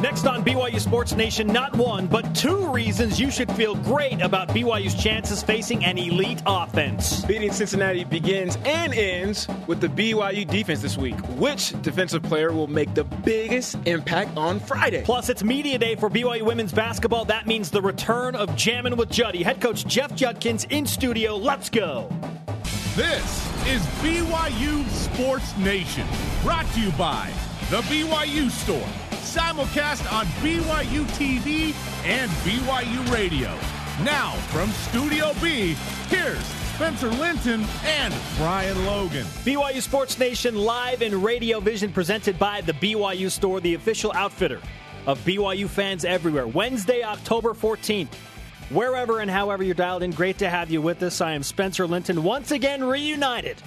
Next on BYU Sports Nation, not one, but two reasons you should feel great about BYU's chances facing an elite offense. Beating Cincinnati begins and ends with the BYU defense this week. Which defensive player will make the biggest impact on Friday? Plus, it's media day for BYU women's basketball. That means the return of Jammin' with Juddy. Head coach Jeff Judkins in studio. Let's go. This is BYU Sports Nation, brought to you by The BYU Store simulcast on BYU TV and BYU Radio. Now, from Studio B, here's Spencer Linton and Brian Logan. BYU Sports Nation live in Radio Vision presented by the BYU Store, the official outfitter of BYU fans everywhere. Wednesday, October 14th. Wherever and however you're dialed in, great to have you with us. I am Spencer Linton, once again reunited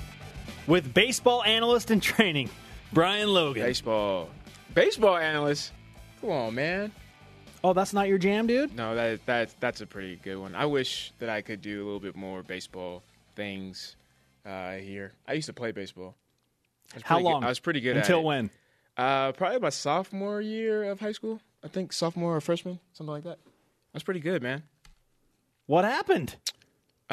with baseball analyst in training, Brian Logan. Baseball baseball analyst. Come on, man. Oh, that's not your jam, dude. No, that that that's a pretty good one. I wish that I could do a little bit more baseball things uh, here. I used to play baseball. How long? Good. I was pretty good until when? Uh, probably my sophomore year of high school. I think sophomore or freshman, something like that. That's pretty good, man. What happened?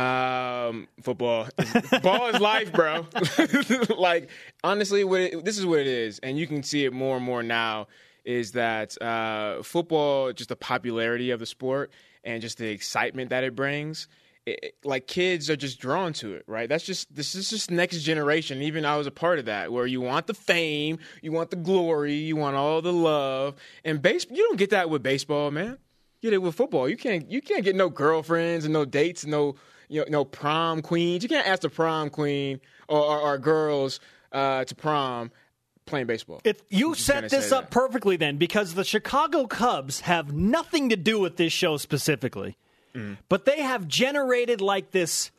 Um, football. Ball is life, bro. like honestly, what it, this is what it is, and you can see it more and more now. Is that uh, football? Just the popularity of the sport and just the excitement that it brings. It, like kids are just drawn to it, right? That's just this is just next generation. Even I was a part of that, where you want the fame, you want the glory, you want all the love, and base. You don't get that with baseball, man. You get it with football. You can't you can't get no girlfriends and no dates and no you know, prom queens. You can't ask the prom queen or, or, or girls uh, to prom playing baseball. If you set this up that. perfectly, then because the Chicago Cubs have nothing to do with this show specifically, mm. but they have generated like this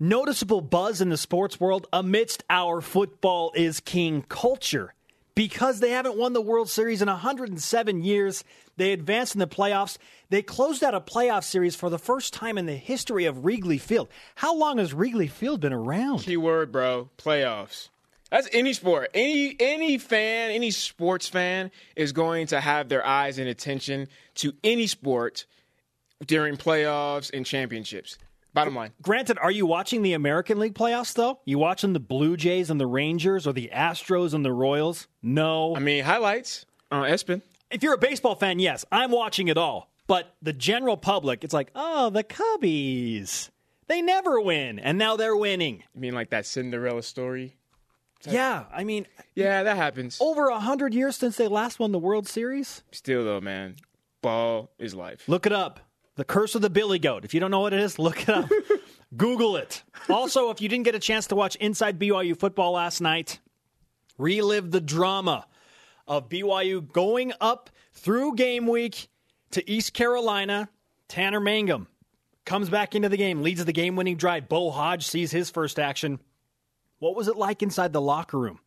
noticeable buzz in the sports world amidst our football is king culture because they haven't won the World Series in 107 years. They advanced in the playoffs. They closed out a playoff series for the first time in the history of Wrigley Field. How long has Wrigley Field been around? Keyword, bro. Playoffs. That's any sport. Any any fan, any sports fan is going to have their eyes and attention to any sport during playoffs and championships. Bottom line. Granted, are you watching the American League playoffs though? You watching the Blue Jays and the Rangers or the Astros and the Royals? No. I mean, highlights uh, ESPN if you're a baseball fan, yes, I'm watching it all. But the general public, it's like, oh, the Cubbies. They never win, and now they're winning. You mean like that Cinderella story? Yeah, I mean, yeah, that happens. Over a hundred years since they last won the World Series. Still, though, man, ball is life. Look it up. The Curse of the Billy Goat. If you don't know what it is, look it up. Google it. Also, if you didn't get a chance to watch Inside BYU football last night, relive the drama of BYU going up through game week to East Carolina. Tanner Mangum comes back into the game, leads the game winning drive. Bo Hodge sees his first action. What was it like inside the locker room?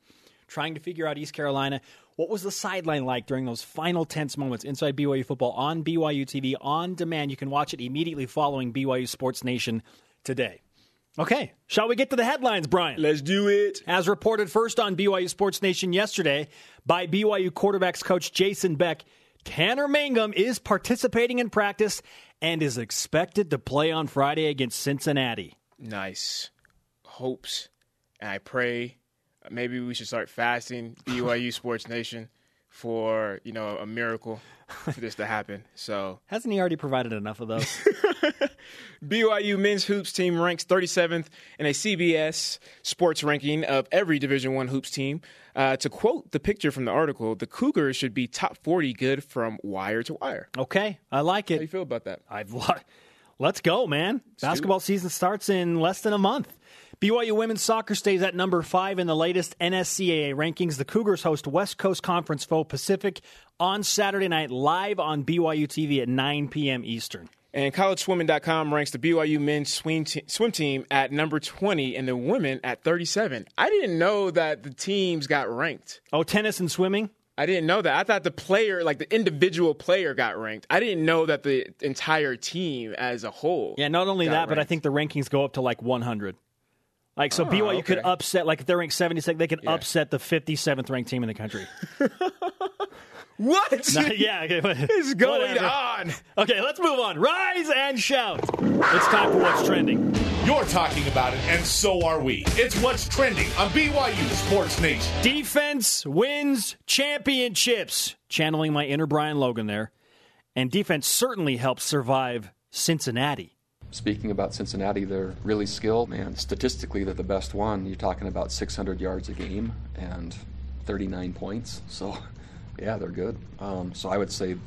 Trying to figure out East Carolina. What was the sideline like during those final tense moments inside BYU football on BYU TV on demand? You can watch it immediately following BYU Sports Nation today. Okay, shall we get to the headlines, Brian? Let's do it. As reported first on BYU Sports Nation yesterday by BYU quarterbacks coach Jason Beck, Tanner Mangum is participating in practice and is expected to play on Friday against Cincinnati. Nice. Hopes. And I pray maybe we should start fasting, BYU Sports Nation, for, you know, a miracle for this to happen. So hasn't he already provided enough of those? BYU men's hoops team ranks 37th in a CBS sports ranking of every Division One hoops team. Uh, to quote the picture from the article, the Cougars should be top 40 good from wire to wire. Okay, I like it. How do you feel about that? I've let's go, man. Let's Basketball season starts in less than a month. BYU women's soccer stays at number five in the latest NSCAA rankings. The Cougars host West Coast Conference foe Pacific on Saturday night live on BYU TV at 9 p.m. Eastern. And collegeswimming.com ranks the BYU men's swim, te- swim team at number 20 and the women at 37. I didn't know that the teams got ranked. Oh, tennis and swimming? I didn't know that. I thought the player, like the individual player, got ranked. I didn't know that the entire team as a whole. Yeah, not only that, ranked. but I think the rankings go up to like 100. Like so, oh, BYU okay. could upset like if they're ranked 76, they could yeah. upset the 57th ranked team in the country. What? yeah, okay. It's going Whatever. on. Okay, let's move on. Rise and shout. It's time for what's trending. You're talking about it, and so are we. It's what's trending on BYU Sports Nation. Defense wins championships. Channeling my inner Brian Logan there. And defense certainly helps survive Cincinnati. Speaking about Cincinnati, they're really skilled, man. Statistically, they're the best one. You're talking about 600 yards a game and 39 points. So, yeah, they're good. Um, so I would say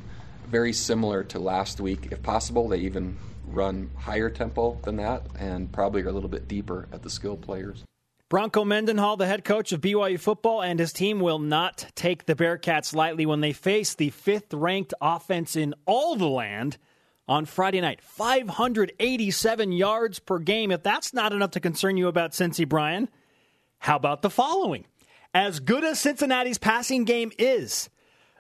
very similar to last week. If possible, they even run higher tempo than that and probably are a little bit deeper at the skill players. Bronco Mendenhall, the head coach of BYU football, and his team will not take the Bearcats lightly when they face the fifth ranked offense in all the land on Friday night. 587 yards per game. If that's not enough to concern you about Cincy Brian, how about the following? As good as Cincinnati's passing game is,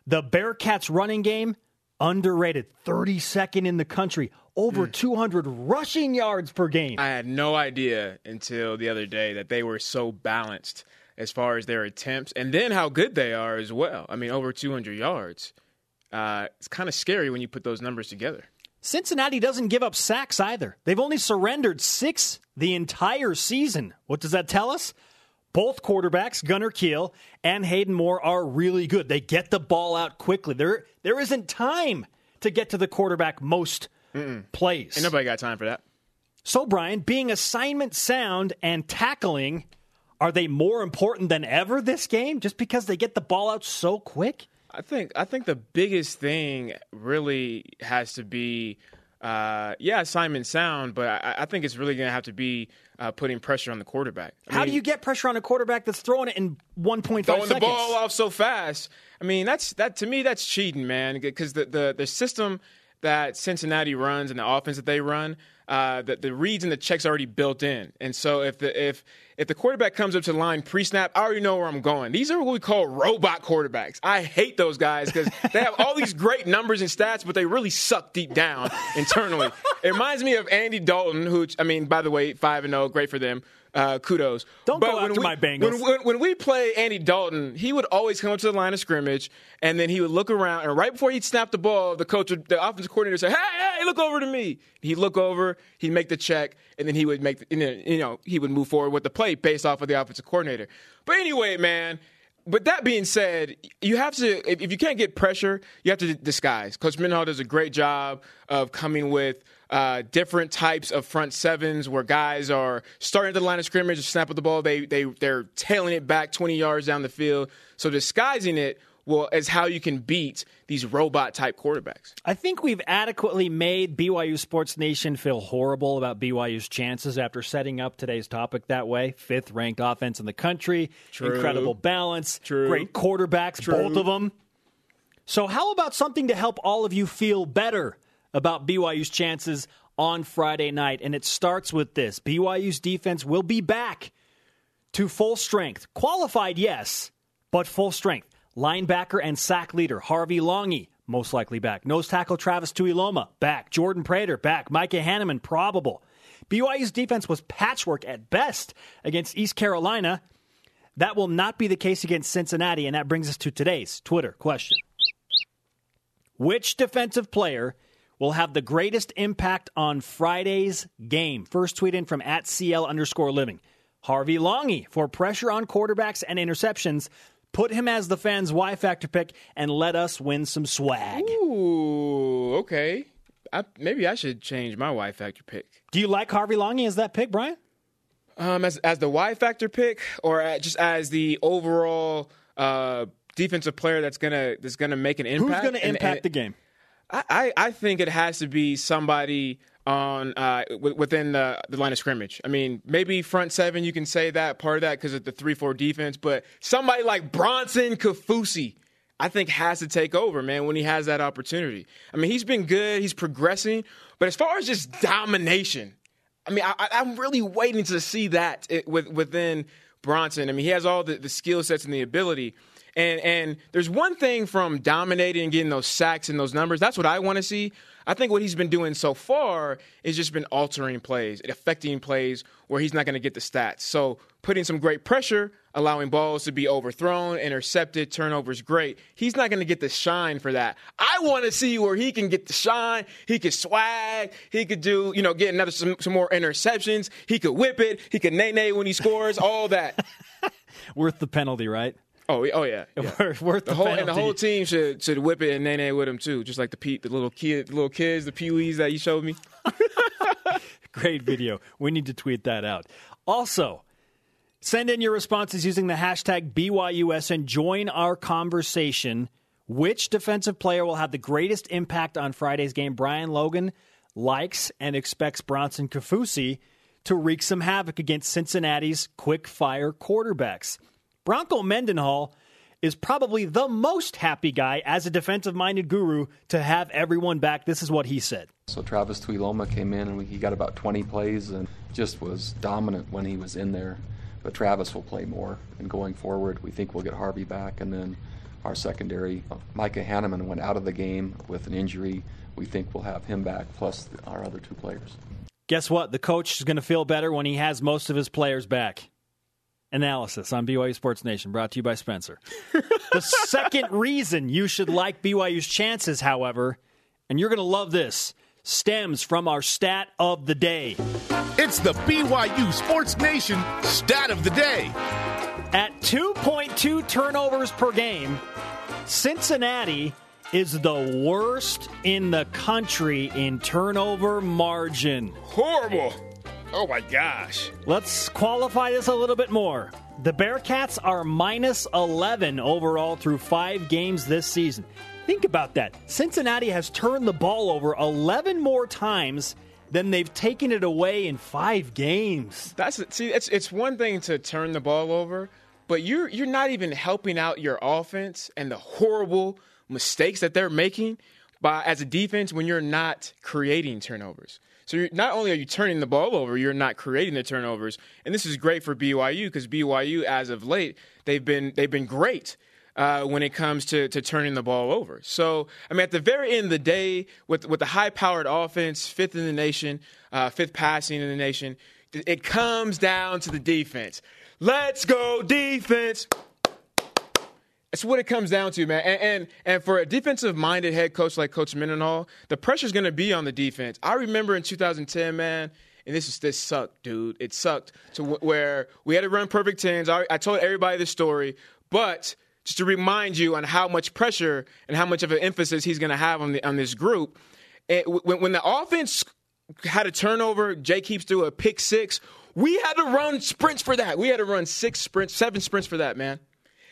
the Bearcats running game underrated, 32nd in the country, over 200 rushing yards per game. I had no idea until the other day that they were so balanced as far as their attempts and then how good they are as well. I mean, over 200 yards. Uh, it's kind of scary when you put those numbers together. Cincinnati doesn't give up sacks either. They've only surrendered six the entire season. What does that tell us? Both quarterbacks, Gunner Kiel and Hayden Moore, are really good. They get the ball out quickly. There, there isn't time to get to the quarterback most plays. Ain't nobody got time for that. So, Brian, being assignment sound and tackling, are they more important than ever this game just because they get the ball out so quick? I think I think the biggest thing really has to be, uh, yeah, assignment sound, but I, I think it's really going to have to be uh, putting pressure on the quarterback. I How do you get pressure on a quarterback that's throwing it in 1.5 throwing seconds? the ball off so fast? I mean, that's that to me that's cheating, man. Because the, the the system that Cincinnati runs and the offense that they run, uh, the, the reads and the checks are already built in. And so if the if if the quarterback comes up to the line pre-snap, I already know where I'm going. These are what we call robot quarterbacks. I hate those guys because they have all these great numbers and stats, but they really suck deep down internally. it reminds me of Andy Dalton, who I mean, by the way, five and zero, great for them. Uh, kudos. Don't But go when after we- my Bengals. When, when, when we play Andy Dalton, he would always come up to the line of scrimmage, and then he would look around, and right before he'd snap the ball, the coach, would, the offensive coordinator, would say, "Hey, hey, look over to me." He'd look over, he'd make the check, and then he would make, the, you know, he would move forward with the play based off of the offensive coordinator. But anyway, man. But that being said, you have to if, you can't get pressure, you have to disguise. Coach Mendenhall does a great job of coming with uh, different types of front sevens where guys are starting at the line of scrimmage, snap of the ball, they they they're tailing it back 20 yards down the field. So disguising it will as how you can beat these robot type quarterbacks. I think we've adequately made BYU Sports Nation feel horrible about BYU's chances after setting up today's topic that way. Fifth ranked offense in the country, incredible balance, True. great quarterbacks, both of them. So, how about something to help all of you feel better about BYU's chances on Friday night? And it starts with this BYU's defense will be back to full strength. Qualified, yes, but full strength. Linebacker and sack leader Harvey Langi, most likely back. Nose tackle Travis Tuiloma, back. Jordan Prater, back. Micah Hannemann, probable. BYU's defense was patchwork at best against East Carolina. That will not be the case against Cincinnati, and that brings us to today's Twitter question. Which defensive player will have the greatest impact on Friday's game? First tweet in from at CL underscore living. Harvey Langi for pressure on quarterbacks and interceptions. Put him as the fans' Y factor pick and let us win some swag. Ooh, okay. I, maybe I should change my Y factor pick. Do you like Harvey Langi as that pick, Brian? Um, as as the Y factor pick, or at- just as the overall uh, defensive player that's gonna that's gonna make an impact. Who's going to And- impact and the game? I, I I think it has to be somebody on uh, w- within the, the line of scrimmage. I mean, maybe front seven. You can say that part of that because of the three four defense, but somebody like Bronson Kaufusi. I think has to take over, man, when he has that opportunity. I mean, he's been good, he's progressing, but as far as just domination, I mean, I, I'm really waiting to see that it, with, within Bronson. I mean, he has all the, the skill sets and the ability. And and there's one thing from dominating and getting those sacks and those numbers. That's what I want to see. I think what he's been doing so far is just been altering plays, affecting plays where he's not going to get the stats. So putting some great pressure, allowing balls to be overthrown, intercepted, turnovers, great. He's not going to get the shine for that. I want to see where he can get the shine. He could swag. He could do, you know, get another some, some more interceptions. He could whip it. He could nay nay when he scores. all that. Worth the penalty, right? Oh, oh yeah, yeah. Worth, The the, whole penalty. and the whole team should should whip it and nay with him too, just like the Pete, the little kid, the little kids, the peewees that you showed me. Great video. We need to tweet that out. Also, send in your responses using the hashtag BYUS and join our conversation. Which defensive player will have the greatest impact on Friday's game? Brian Logan likes and expects Bronson Kaufusi to wreak some havoc against Cincinnati's quick fire quarterbacks. Bronco Mendenhall is probably the most happy guy as a defensive minded guru to have everyone back. This is what he said. So Travis Tuiloma came in and he got about 20 plays and just was dominant when he was in there. But Travis will play more. And going forward, we think we'll get Harvey back. And then our secondary, Micah Hannemann went out of the game with an injury. We think we'll have him back, plus our other two players. Guess what? The coach is going to feel better when he has most of his players back. Analysis on BYU Sports Nation, brought to you by Spencer. the second reason you should like BYU's chances, however, and you're going to love this, stems from our stat of the day. It's the BYU Sports Nation stat of the day. At 2.2 turnovers per game, Cincinnati is the worst in the country in turnover margin. Horrible. Oh my gosh. Let's qualify this a little bit more. The Bearcats are minus 11 overall through five games this season. Think about that. Cincinnati has turned the ball over 11 more times than they've taken it away in five games. That's see, it's it's one thing to turn the ball over, but you're you're not even helping out your offense and the horrible mistakes that they're making by as a defense when you're not creating turnovers. So not only are you turning the ball over, you're not creating the turnovers, and this is great for BYU because BYU, as of late, they've been they've been great uh, when it comes to, to turning the ball over. So, I mean, at the very end of the day, with with the high powered offense, fifth in the nation, uh, fifth passing in the nation, it comes down to the defense. Let's go defense. That's what it comes down to, man. And and, and for a defensive minded head coach like Coach Mendenhall, the pressure's going to be on the defense. I remember in 2010, man. And this is this sucked, dude. It sucked to w- where we had to run perfect tens. I, I told everybody this story, but just to remind you on how much pressure and how much of an emphasis he's going to have on the on this group. It, when, when the offense had a turnover, Jake Heaps threw a pick six. We had to run sprints for that. We had to run six sprints, seven sprints for that, man.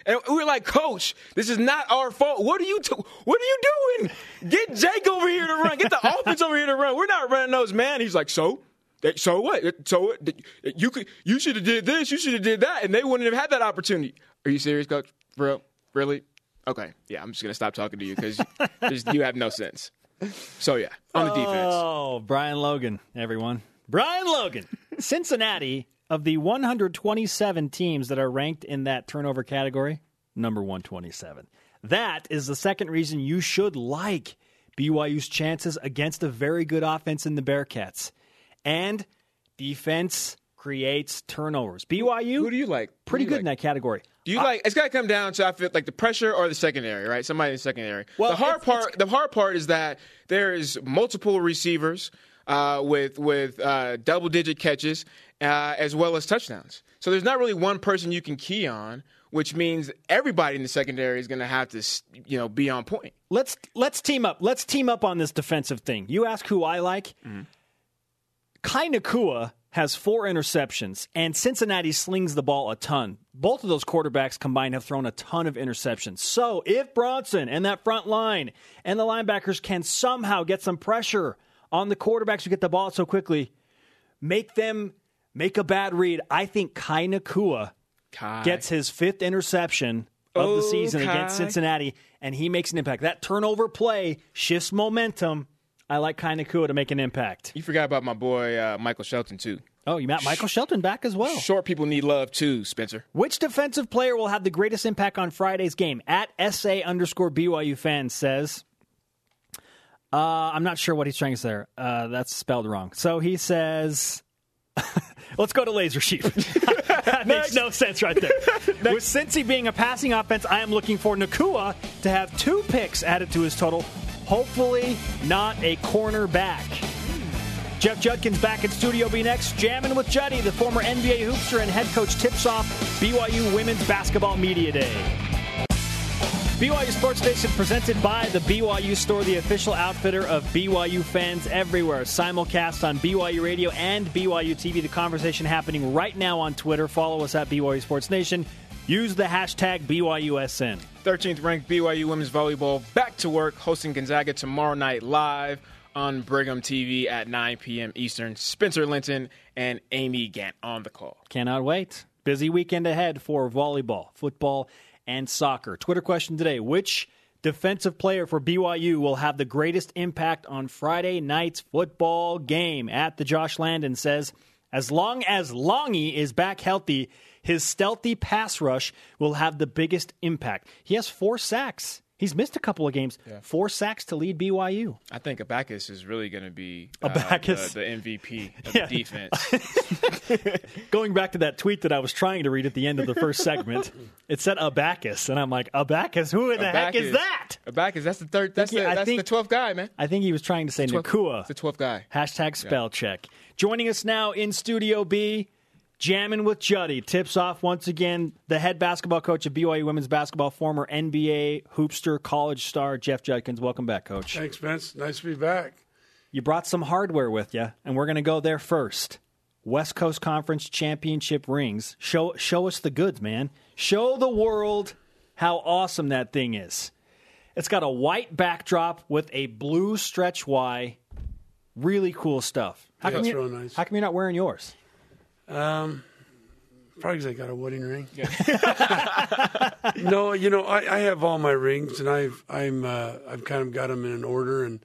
And we were like, Coach, this is not our fault. What are you? T- what are you doing? Get Jake over here to run. Get the offense over here to run. We're not running those, man. He's like, so. So what? So what? You could. You should have did this. You should have did that, and they wouldn't have had that opportunity. Are you serious, Coach? Bro, really? Okay, yeah. I'm just gonna stop talking to you because you have no sense. So yeah, on the defense. Oh, Brian Logan, everyone. Brian Logan. Cincinnati, of the 127 teams that are ranked in that turnover category, number 127. That is the second reason you should like BYU's chances against a very good offense in the Bearcats. And defense creates turnovers. BYU, Who do you like? Pretty you good like? in that category. Do you uh, like? It's got to come down to I feel like the pressure or the secondary, right? Somebody in the secondary. Well, the hard it's- part. The hard part is that there is multiple receivers uh, with with uh, double digit catches uh, as well as touchdowns. So there's not really one person you can key on, which means everybody in the secondary is going to have to you know be on point. Let's let's team up. Let's team up on this defensive thing. You ask who I like. Kai Nacua has four interceptions, and Cincinnati slings the ball a ton. Both of those quarterbacks combined have thrown a ton of interceptions. So if Bronson and that front line and the linebackers can somehow get some pressure on the quarterbacks who get the ball so quickly, make them make a bad read. I think Kai Nacua Kai. gets his fifth interception of the Oh, season against Cincinnati, and he makes an impact. That turnover play shifts momentum. I like Kai Nacua to make an impact. You forgot about my boy uh, Michael Shelton too. Oh, you got Michael Shelton back as well. Short people need love too, Spencer. Which defensive player will have the greatest impact on Friday's game? At SA underscore BYU fan says, uh, I'm not sure what he's trying to say there. Uh, that's spelled wrong. So he says, let's go to Laser Sheep. that makes no sense right there. With Cincy being a passing offense, I am looking for Nacua to have two picks added to his total. Hopefully, not a cornerback. Jeff Judkins back in Studio B next, jamming with Juddy, the former NBA hoopster and head coach, tips off BYU Women's Basketball Media Day. BYU Sports Nation presented by the BYU Store, the official outfitter of BYU fans everywhere. Simulcast on BYU Radio and BYU TV. The conversation happening right now on Twitter. Follow us at BYU Sports Nation. Use the hashtag BYUSN. 13th ranked BYU women's volleyball back to work, hosting Gonzaga tomorrow night live on Brigham TV at 9 p.m. Eastern. Spencer Linton and Amy Gant on the call. Cannot wait. Busy weekend ahead for volleyball, football, and soccer. Twitter question today Which defensive player for BYU will have the greatest impact on Friday night's football game? At the Josh Landon says, as long as Langi is back healthy, his stealthy pass rush will have the biggest impact. He has four sacks. He's missed a couple of games. Four sacks to lead BYU. I think Abacus is really going to be uh, Abacus. the, the MVP of Yeah. the defense. Going back to that tweet that I was trying to read at the end of the first segment, it said Abacus, and I'm like, Abacus? Who in the heck is that? Abacus, that's the third. That's Yeah, the that's think- the 12th guy, man. I think he was trying to say 12th Nacua. The 12th guy. Hashtag spell check. Joining us now in Studio B, jamming with Juddy. Tips off once again the head basketball coach of BYU women's basketball, former NBA hoopster, college star Jeff Judkins. Welcome back, coach. Thanks, Vince. Nice to be back. You brought some hardware with you, and we're going to go there first. West Coast Conference championship rings. Show show us the goods, man. Show the world how awesome that thing is. It's got a white backdrop with a blue stretch Y. Really cool stuff. How Yeah, come it's real nice. How come you're not wearing yours? Um, probably because I got a wedding ring. no, you know, I, I have all my rings, and I've I'm uh, I've kind of got them in an order, and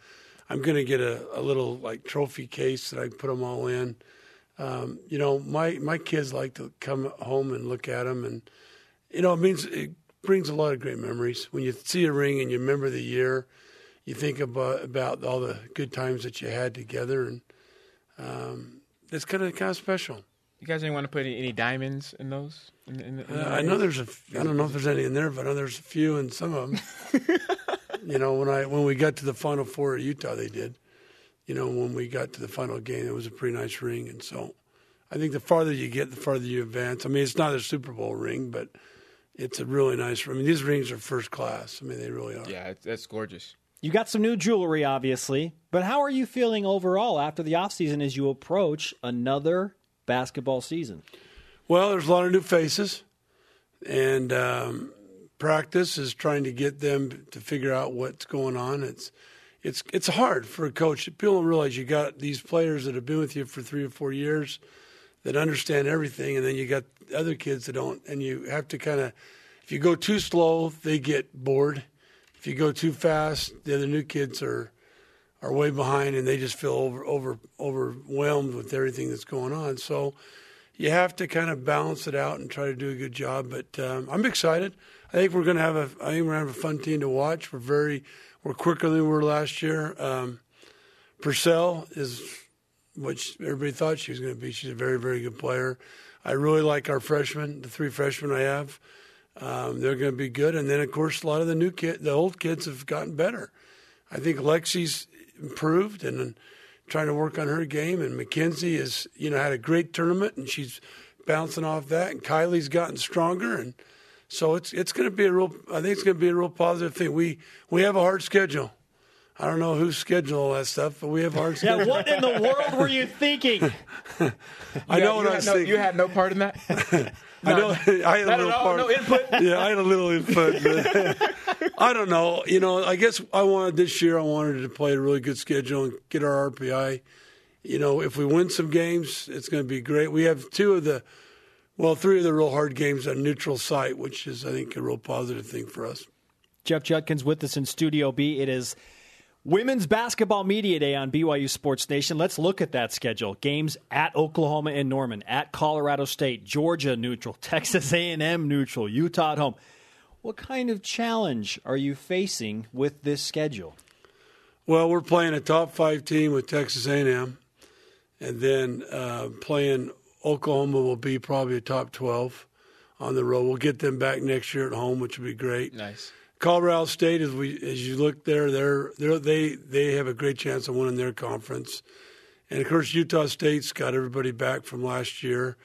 I'm going to get a, a little like trophy case that I put them all in. Um, you know, my my kids like to come home and look at them, and you know, it means it brings a lot of great memories when you see a ring and you remember the year. You think about about all the good times that you had together, and um, it's kind of kind of special. You guys didn't want to put any, any diamonds in those? In, in, in Uh, I know there's a. f- I don't know if there's any in there, but I know there's a few in some of them. you know, when I when we got to the Final Four at Utah, they did. You know, when we got to the final game, it was a pretty nice ring, and so I think the farther you get, the farther you advance. I mean, it's not a Super Bowl ring, but it's a really nice. I mean, these rings are first class. I mean, they really are. Yeah, it's, that's gorgeous. You got some new jewelry, obviously, but how are you feeling overall after the offseason as you approach another basketball season? Well, there's a lot of new faces, and um, practice is trying to get them to figure out what's going on. It's it's it's hard for a coach. People don't realize you got these players that have been with you for three or four years that understand everything, and then you got other kids that don't, and you have to kind of. If you go too slow, they get bored. If you go too fast, the other new kids are are way behind, and they just feel over over overwhelmed with everything that's going on. So you have to kind of balance it out and try to do a good job. But um, I'm excited. I think we're going to have a. I think we're going to have a fun team to watch. We're very. We're quicker than we were last year. Um, Purcell is what everybody thought she was going to be. She's a very, very good player. I really like our freshmen, the three freshmen I have. Um, they're going to be good. And then, of course, a lot of the new kid, the old kids have gotten better. I think Lexi's improved and trying to work on her game. And Mackenzie has, you know, had a great tournament and she's bouncing off that. And Kylie's gotten stronger. And so it's it's going to be a real. I think it's going to be a real positive thing. We we have a hard schedule. I don't know who's schedule all that stuff, but we have a hard schedule Yeah, what in the world were you thinking? I know you what I was no, thinking. You had no part in that. I know. I had a little part. No input. yeah, I had a little input. but I don't know. You know, I guess I wanted this year. I wanted to play a really good schedule and get our RPI. You know, if we win some games, it's going to be great. We have two of the, well, three of the real hard games on neutral site, which is, I think, a real positive thing for us. Jeff Judkins with us in Studio B. It is Women's Basketball Media Day on BYU Sports Nation. Let's look at that schedule. Games at Oklahoma and Norman, at Colorado State, Georgia neutral, Texas A&M neutral, Utah at home. What kind of challenge are you facing with this schedule? Well, we're playing a top five team with Texas A&M, and then uh, playing Oklahoma will be probably a top twelve on the road. We'll get them back next year at home, which would be great. Nice. Colorado State, as we as you look there, they're, they're they they have a great chance of winning their conference, and of course Utah State's got everybody back from last year.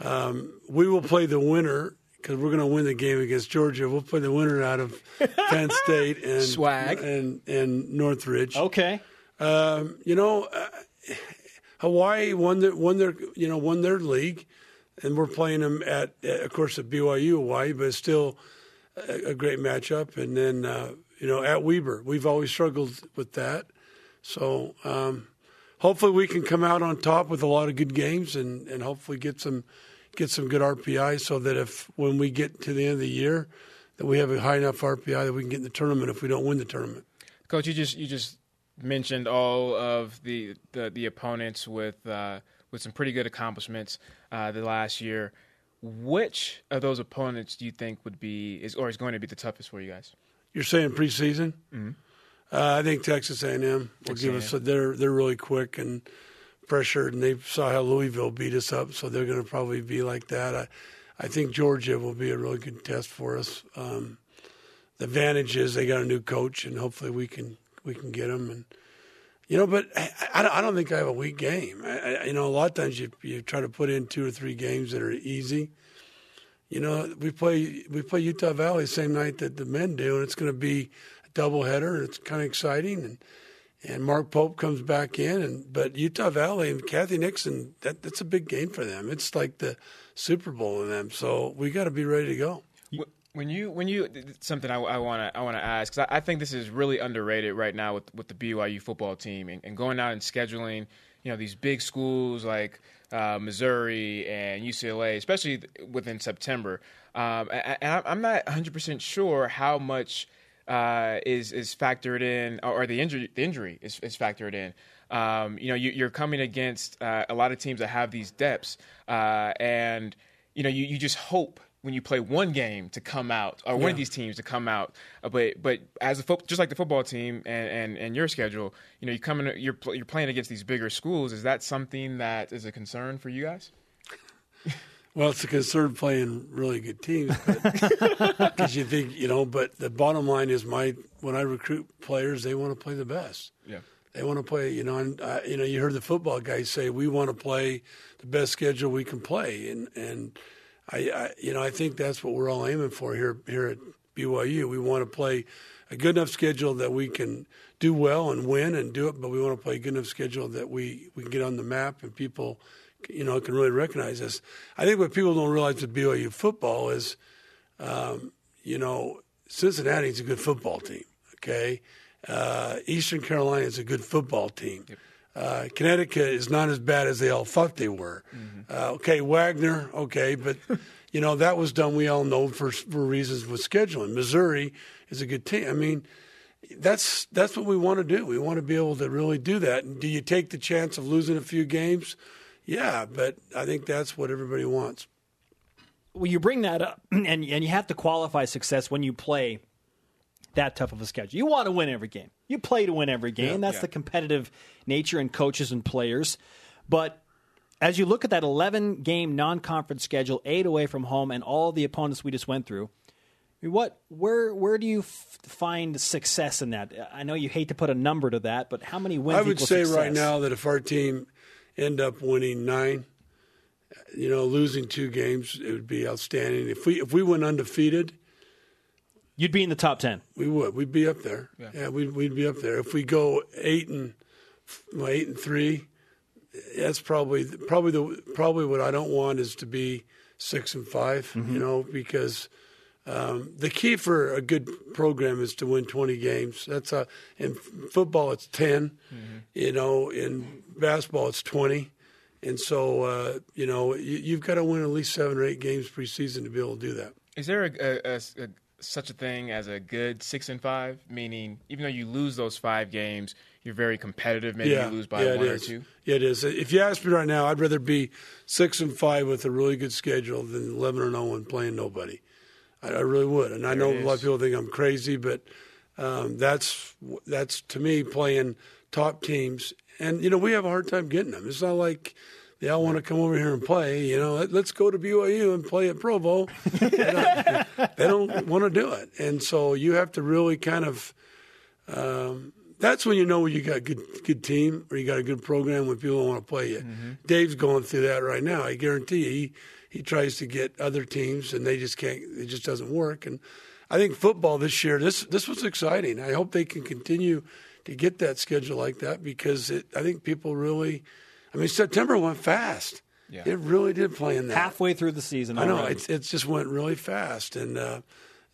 Um, we will play the winner because we're going to win the game against Georgia. We'll play the winner out of Penn State and Swag. and and Northridge. Okay. Um, you know, uh, Hawaii won their won their you know won their league, and we're playing them at, at of course at BYU Hawaii, but still a, a great matchup. And then uh, you know at Weber, we've always struggled with that. So um, hopefully we can come out on top with a lot of good games and, and hopefully get some get some good RPI so that if when we get to the end of the year that we have a high enough RPI that we can get in the tournament if we don't win the tournament. Coach, you just you just mentioned all of the the, the opponents with uh, with some pretty good accomplishments uh, the last year. Which of those opponents do you think would be is or is going to be the toughest for you guys? You're saying preseason? Mm-hmm. Uh, I think Texas A&M will Texas give us. They're they're really quick and pressured, and they saw how Louisville beat us up, so they're going to probably be like that. I, I think Georgia will be a really good test for us. Um, the advantage is they got a new coach, and hopefully we can we can get them. And you know, but I, I don't think I have a weak game. I, I, you know, a lot of times you you try to put in two or three games that are easy. You know, we play we play Utah Valley the same night that the men do, and it's going to be a doubleheader, and it's kind of exciting. And and Mark Pope comes back in, and but Utah Valley and Cathy Nixon, that that's a big game for them. It's like the Super Bowl in them, so we got to be ready to go. When you when you something I want to I want to ask because I, I, think this is really underrated right now with with the BYU football team and, and going out and scheduling you know these big schools like uh, Missouri and UCLA, especially within September. Um, and, I'm not 100 percent sure how much uh, is is factored in, or the injury the injury is, is factored in. Um, you know, you, are coming against uh, a lot of teams that have these depths, uh, and you know, you, you just hope when you play one game to come out, or one of these teams to come out. Uh, But but as a fo- just like the football team and, and, and your schedule, you know, you coming you're pl- you're playing against these bigger schools. Is that something that is a concern for you guys? Well, it's a concern playing really good teams because you think you know. But the bottom line is, my when I recruit players, they want to play the best. Yeah. They want to play, you know, and uh, you know, you heard the football guys say we want to play the best schedule we can play, and and I, I, you know, I think that's what we're all aiming for here here at BYU. We want to play a good enough schedule that we can do well and win and do it, but we want to play a good enough schedule that we we can get on the map and people, you know, can really recognize us. I think what people don't realize with BYU football is, um, you know, Cincinnati is a good football team. Okay, uh, Eastern Carolina is a good football team. Uh, Connecticut is not as bad as they all thought they were. Uh, okay, Wagner, okay, but you know that was done. We all know for for reasons with scheduling. Missouri is a good team. I mean, that's that's what we want to do. We want to be able to really do that. And do you take the chance of losing a few games? Yeah, but I think that's what everybody wants. Well, you bring that up, and and you have to qualify success when you play that tough of a schedule. You want to win every game. You play to win every game. That's yeah. the competitive nature in coaches and players. But as you look at that 11 game non conference schedule, eight away from home, and all the opponents we just went through, what where where do you f- find success in that? I know you hate to put a number to that, but how many wins? I would say success? right now that if our team end up winning nine, you know, losing two games, it would be outstanding. If we if we went undefeated, you'd be in the top 10. we would. We'd be up there. Yeah, we'd we'd be up there. If we go eight and well, eight and three, that's probably probably the probably what I don't want is to be six and 5 You know, because um, the key for a good program is to win twenty games. That's a in football it's 10 You know, in basketball it's twenty. And so, uh, you know, you, you've got to win at least seven or eight games preseason to be able to do that. Is there a, a, a, a such a thing as a good six and five? Meaning, even though you lose those five games, you're very competitive. Maybe yeah, you lose by yeah, one or two. Yeah, it is. If you ask me right now, I'd rather be six and five with a really good schedule than eleven and zero and playing nobody. I, I really would. And I know a lot of people think I'm crazy, but um, that's that's to me playing top teams. And you know we have a hard time getting them. It's not like they all want to come over here and play. You know, Let- let's go to BYU and play at Provo. they don't, they don't want to do it, and so you have to really kind of Um, that's when you know you got a good good team or you got a good program when people want to play you. Dave's going through that right now. I guarantee you, he he tries to get other teams and they just can't. It just doesn't work. And I think football this year, this this was exciting. I hope they can continue to get that schedule like that because it, I think people really. I mean, September went fast. Yeah. It really did play in that. Halfway through the season. I know it's it just went really fast, and uh,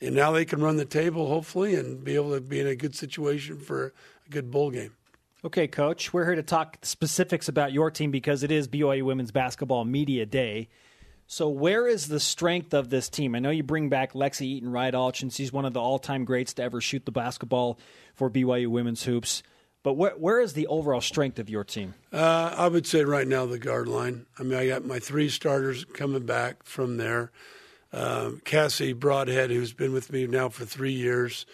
and now they can run the table hopefully and be able to be in a good situation for a good bowl game. Okay, Coach, we're here to talk specifics about your team because it is BYU Women's Basketball Media Day. So, where is the strength of this team? I know you bring back Lexi Eaton Rydalch, and she's one of the all time greats to ever shoot the basketball for BYU Women's Hoops. But where, where is the overall strength of your team? Uh, I would say right now the guard line. I mean, I got my three starters coming back from there. Um, Cassie Broadhead, who's been with me now for three years,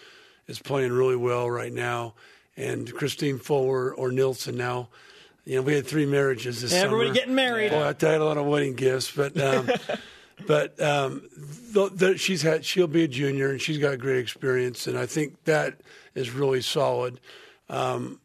is playing really well right now, and Christine Fuller or Nilsson now. You know, we had three marriages this Everybody summer. getting married. Boy, I you, a lot of wedding gifts, but um, but um, th- th- she's had she'll be a junior and she's got great experience, and I think that is really solid. Um,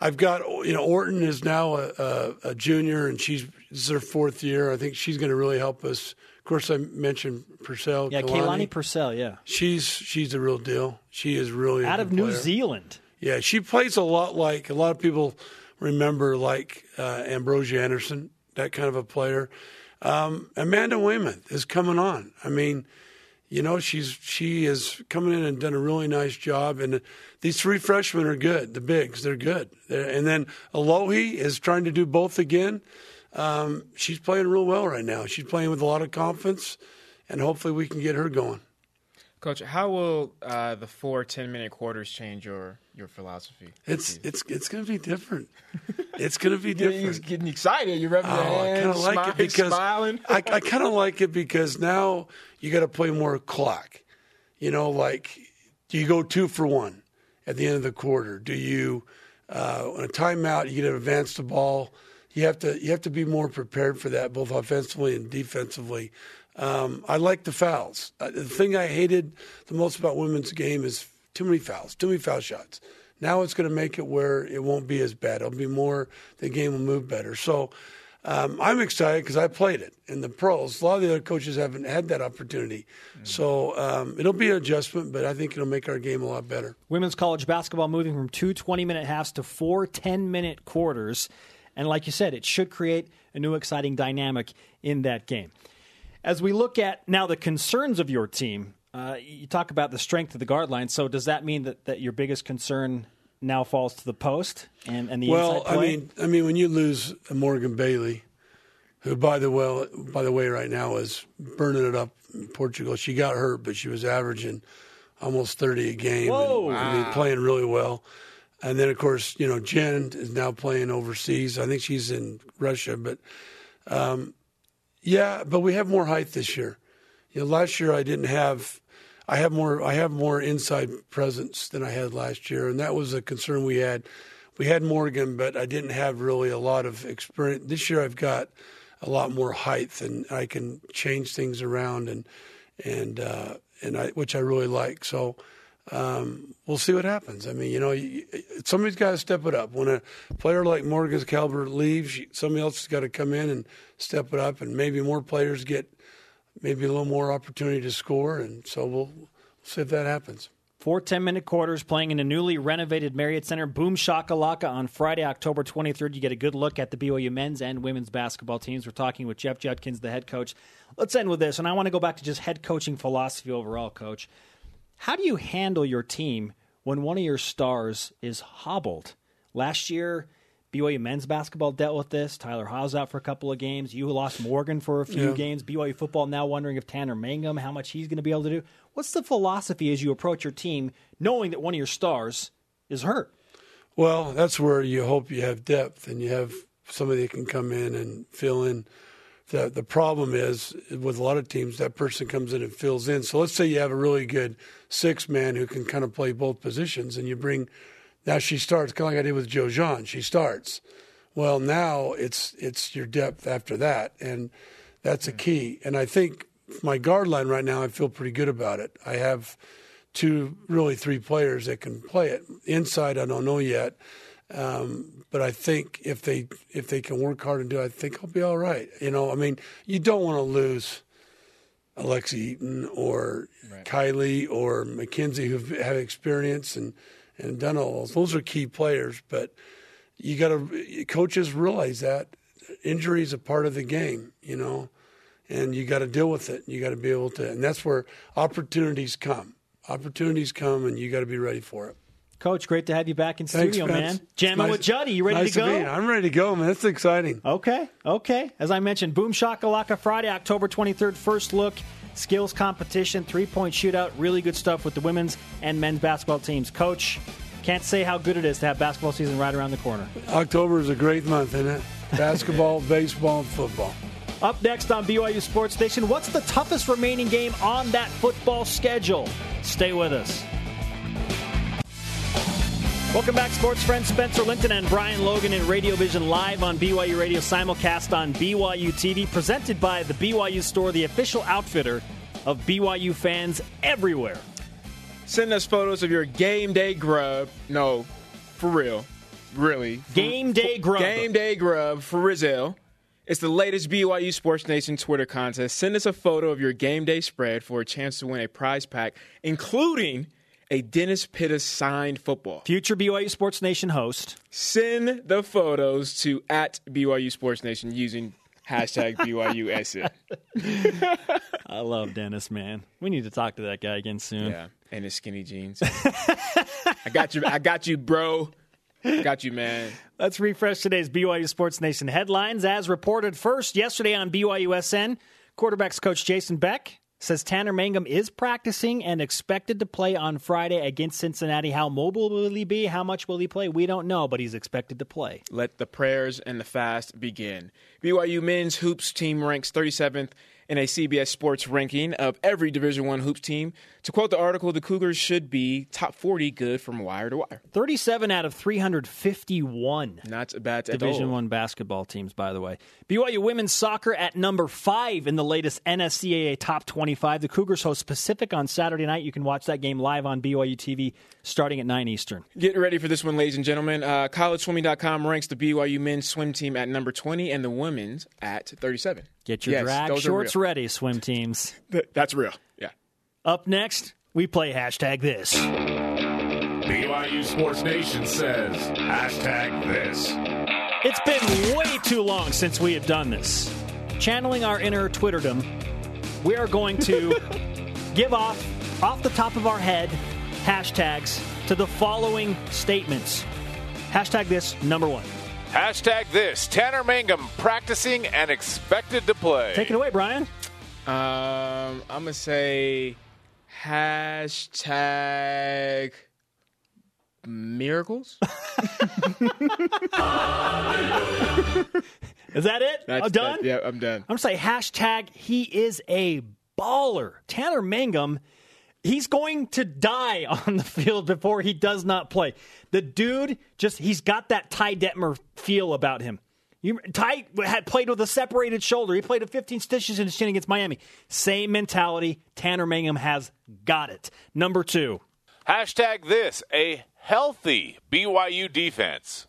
I've got you know Orton is now a, a, a junior and she's this is her fourth year. I think she's going to really help us. Of course, I mentioned Purcell. Yeah, Kalani. Kaylani Purcell, yeah. She's she's the real deal. She is really Out of New player. Zealand. Yeah, she plays a lot like a lot of people remember, like uh, Ambrosia Anderson, that kind of a player. Um, Amanda Wayment is coming on. I mean, you know, she's she is coming in and done a really nice job. And these three freshmen are good. The bigs, they're good. And then Alohi is trying to do both again. Um, she's playing real well right now. She's playing with a lot of confidence, and hopefully we can get her going. Coach, how will uh, the four 10 minute quarters change your, your philosophy? It's it's it's going to be different. It's going to be You're different. getting excited. You're rubbing Oh, your I kind hands, of like smi- it because smiling. I, I kind of like it because now you got to play more clock. You know, like do you go two for one at the end of the quarter? Do you uh, on a timeout you get to advance the ball? You have to you have to be more prepared for that, both offensively and defensively. Um, I like the fouls. Uh, the thing I hated the most about women's game is too many fouls, too many foul shots. Now it's going to make it where it won't be as bad. It'll be more. The game will move better. So um, I'm excited because I played it in the pros. A lot of the other coaches haven't had that opportunity. So um, it'll be an adjustment, but I think it'll make our game a lot better. Women's college basketball moving from two 20 minute halves to four 10 minute quarters. And like you said, it should create a new exciting dynamic in that game. As we look at now the concerns of your team, uh, you talk about the strength of the guard line. So does that mean that, that your biggest concern now falls to the post and, and the Well, inside I mean, I mean, when you lose Morgan Bailey, who by the way, by the way, right now is burning it up in Portugal. She got hurt, but she was averaging almost thirty a game. Whoa. and, I mean, playing really well. And then, of course, you know, Jen is now playing overseas. I think she's in Russia, but um, yeah, but we have more height this year. You know, last year I didn't have. I have more. I have more inside presence than I had last year, and that was a concern we had. We had Morgan, but I didn't have really a lot of experience. This year I've got a lot more height, and I can change things around, and and uh, and I, which I really like. So um, we'll see what happens. I mean, you know, somebody's got to step it up. When a player like Morgan's caliber leaves, somebody else has got to come in and step it up, and maybe more players get maybe a little more opportunity to score, and so we'll, we'll see if that happens. Four 10 minute quarters playing in a newly renovated Marriott Center. Boom Shakalaka on Friday, October 23rd. You get a good look at the BYU men's and women's basketball teams. We're talking with Jeff Judkins, the head coach. Let's end with this, and I want to go back to just head coaching philosophy overall, coach. How do you handle your team when one of your stars is hobbled? Last year, BYU men's basketball dealt with this. Tyler Haws out for a couple of games. You lost Morgan for a few Yeah. games. BYU football now wondering if Tanner Mangum, how much he's going to be able to do. What's the philosophy as you approach your team, knowing that one of your stars is hurt? Well, that's where you hope you have depth and you have somebody that can come in and fill in. The the problem is with a lot of teams that person comes in and fills in. So let's say you have a really good six man who can kind of play both positions, and you bring now she starts kind of like I did with Joe Jean. She starts. Well, now it's it's your depth after that, and that's a key. And I think my guard line right now, I feel pretty good about it. I have two, really three players that can play it. Inside, I don't know yet, um, but I think if they if they can work hard and do, it, I think I'll be all right. You know, I mean, you don't want to lose Alexa Eaton or Kylie or McKenzie who have experience and and done all those. Those are key players, but you got to coaches realize that injury is a part of the game. You know and you got to deal with it. You got to be able to, and that's where opportunities come. Opportunities come, and you got to be ready for it. Coach, great to have you back in Thanks, studio, Spence. man. Jamming Nice- with Juddy. You ready nice to go? here. I'm ready to go, man. That's exciting. Okay, okay. As I mentioned, Boom Shakalaka Friday, October 23rd, first look, skills competition, three point shootout, really good stuff with the women's and men's basketball teams. Coach, can't say how good it is to have basketball season right around the corner. October is a great month, isn't it? Basketball, baseball, and football. Up next on BYU Sports Station, what's the toughest remaining game on that football schedule? Stay with us. Welcome back, sports friends. Spencer Linton and Brian Logan in Radio Vision live on BYU Radio, simulcast on BYU TV, presented by the BYU Store, the official outfitter of BYU fans everywhere. Send us photos of your game day grub. No, for real. Really. Game day grub. Game day grub for Rizal. It's the latest BYU Sports Nation Twitter contest. Send us a photo of your game day spread for a chance to win a prize pack, including a Dennis Pitta signed football. Future BYU Sports Nation host. Send the photos to at BYU Sports Nation using hashtag BYUSN. I love Dennis, man. We need to talk to that guy again soon. Yeah, and his skinny jeans. I got you. I got you, bro. I got you, man. Let's refresh today's BYU Sports Nation headlines. As reported first yesterday on BYUSN, quarterbacks coach Jason Beck says Tanner Mangum is practicing and expected to play on Friday against Cincinnati. How mobile will he be? How much will he play? We don't know, but he's expected to play. Let the prayers and the fast begin. BYU men's hoops team ranks 37th in a CBS Sports ranking of every Division One hoops team. To quote the article, the Cougars should be top 40 good from wire to wire. 37 out of 351. Not bad Division. One basketball teams, by the way. BYU women's soccer at number five in the latest NSCAA top 25. The Cougars host Pacific on Saturday night. You can watch that game live on BYU TV starting at 9 Eastern. Get ready for this one, ladies and gentlemen. Uh, CollegeSwimming.com ranks the BYU men's swim team at number 20 and the women's at 37. Get your Yes, drag shorts ready, swim teams. That's real. Yeah. Up next, we play hashtag this. BYU Sports Nation says hashtag this. It's been way too long since we have done this. Channeling our inner Twitterdom, we are going to give off, off the top of our head, hashtags to the following statements. Hashtag this, number one. Hashtag this Tanner Mangum practicing and expected to play. Take it away, Brian. Um, I'm going to say hashtag miracles. Is that it? That's oh, done? that- yeah, I'm done. I'm going to say hashtag he is a baller. Tanner Mangum, he's going to die on the field before he does not play. The dude just, he's got that Ty Detmer feel about him. You, Ty had played with a separated shoulder. He played with 15 stitches in his chin against Miami. Same mentality. Tanner Mangum has got it. Number two. Hashtag this a healthy BYU defense.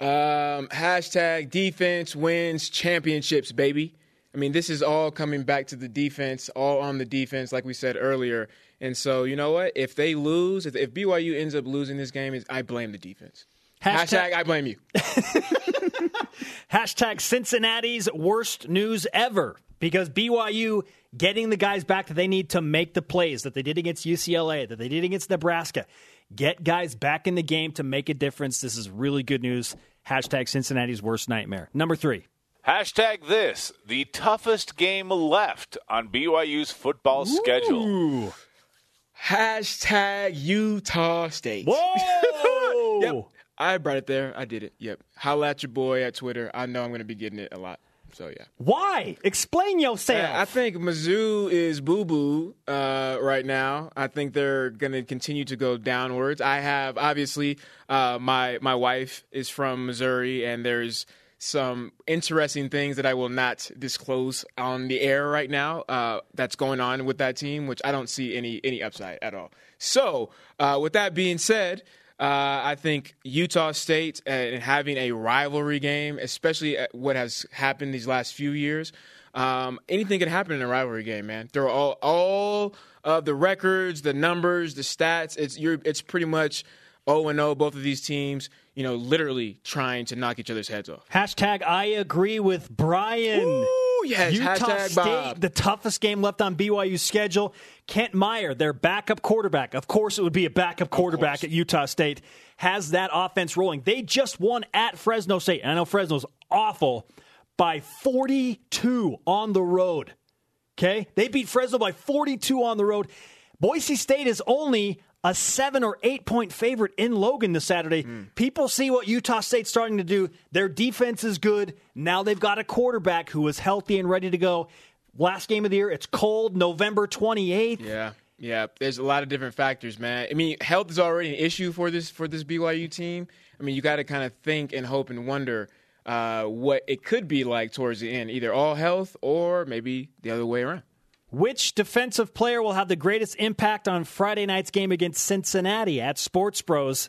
Um, hashtag defense wins championships, baby. I mean, this is all coming back to the defense, all on the defense, like we said earlier. And so, you know what? If they lose, if, if BYU ends up losing this game, is I blame the defense. Hashtag- Hashtag, I blame you. Hashtag Cincinnati's worst news ever because BYU getting the guys back that they need to make the plays that they did against UCLA, that they did against Nebraska. Get guys back in the game to make a difference. This is really good news. Hashtag Cincinnati's worst nightmare. Number three. Hashtag this the toughest game left on BYU's football schedule. Hashtag Utah State. Whoa! Yep. I brought it there. I did it. Yep. Holla at your boy at Twitter. I know I'm going to be getting it a lot. So, yeah. Why? Explain yourself. I think Mizzou is boo boo uh, right now. I think they're going to continue to go downwards. I have obviously uh, my my wife is from Missouri, and there's some interesting things that I will not disclose on the air right now. Uh, that's going on with that team, which I don't see any any upside at all. So, uh, with that being said. Uh, I think Utah State and having a rivalry game, especially at what has happened these last few years, um, anything can happen in a rivalry game, man. There are all all of the records, the numbers, the stats. It's you're it's pretty much zero and zero. Both of these teams, you know, literally trying to knock each other's heads off. Hashtag I agree with Brian. Ooh, yes, Utah hashtag State, Bob. the toughest game left on BYU's schedule. Kent Meyer, their backup quarterback, of course it would be a backup quarterback at Utah State, has that offense rolling. They just won at Fresno State. And I know Fresno's awful by 42 on the road. Okay? They beat Fresno by 42 on the road. Boise State is only a seven or eight point favorite in Logan this Saturday. People see what Utah State's starting to do. Their defense is good. Now they've got a quarterback who is healthy and ready to go. Last game of the year, it's cold, November 28th. Yeah, yeah. There's a lot of different factors, man. I mean, health is already an issue for this for this BYU team. I mean, you got to kind of think and hope and wonder uh, what it could be like towards the end, either all health or maybe the other way around. Which defensive player will have the greatest impact on Friday night's game against Cincinnati at Sports Bros?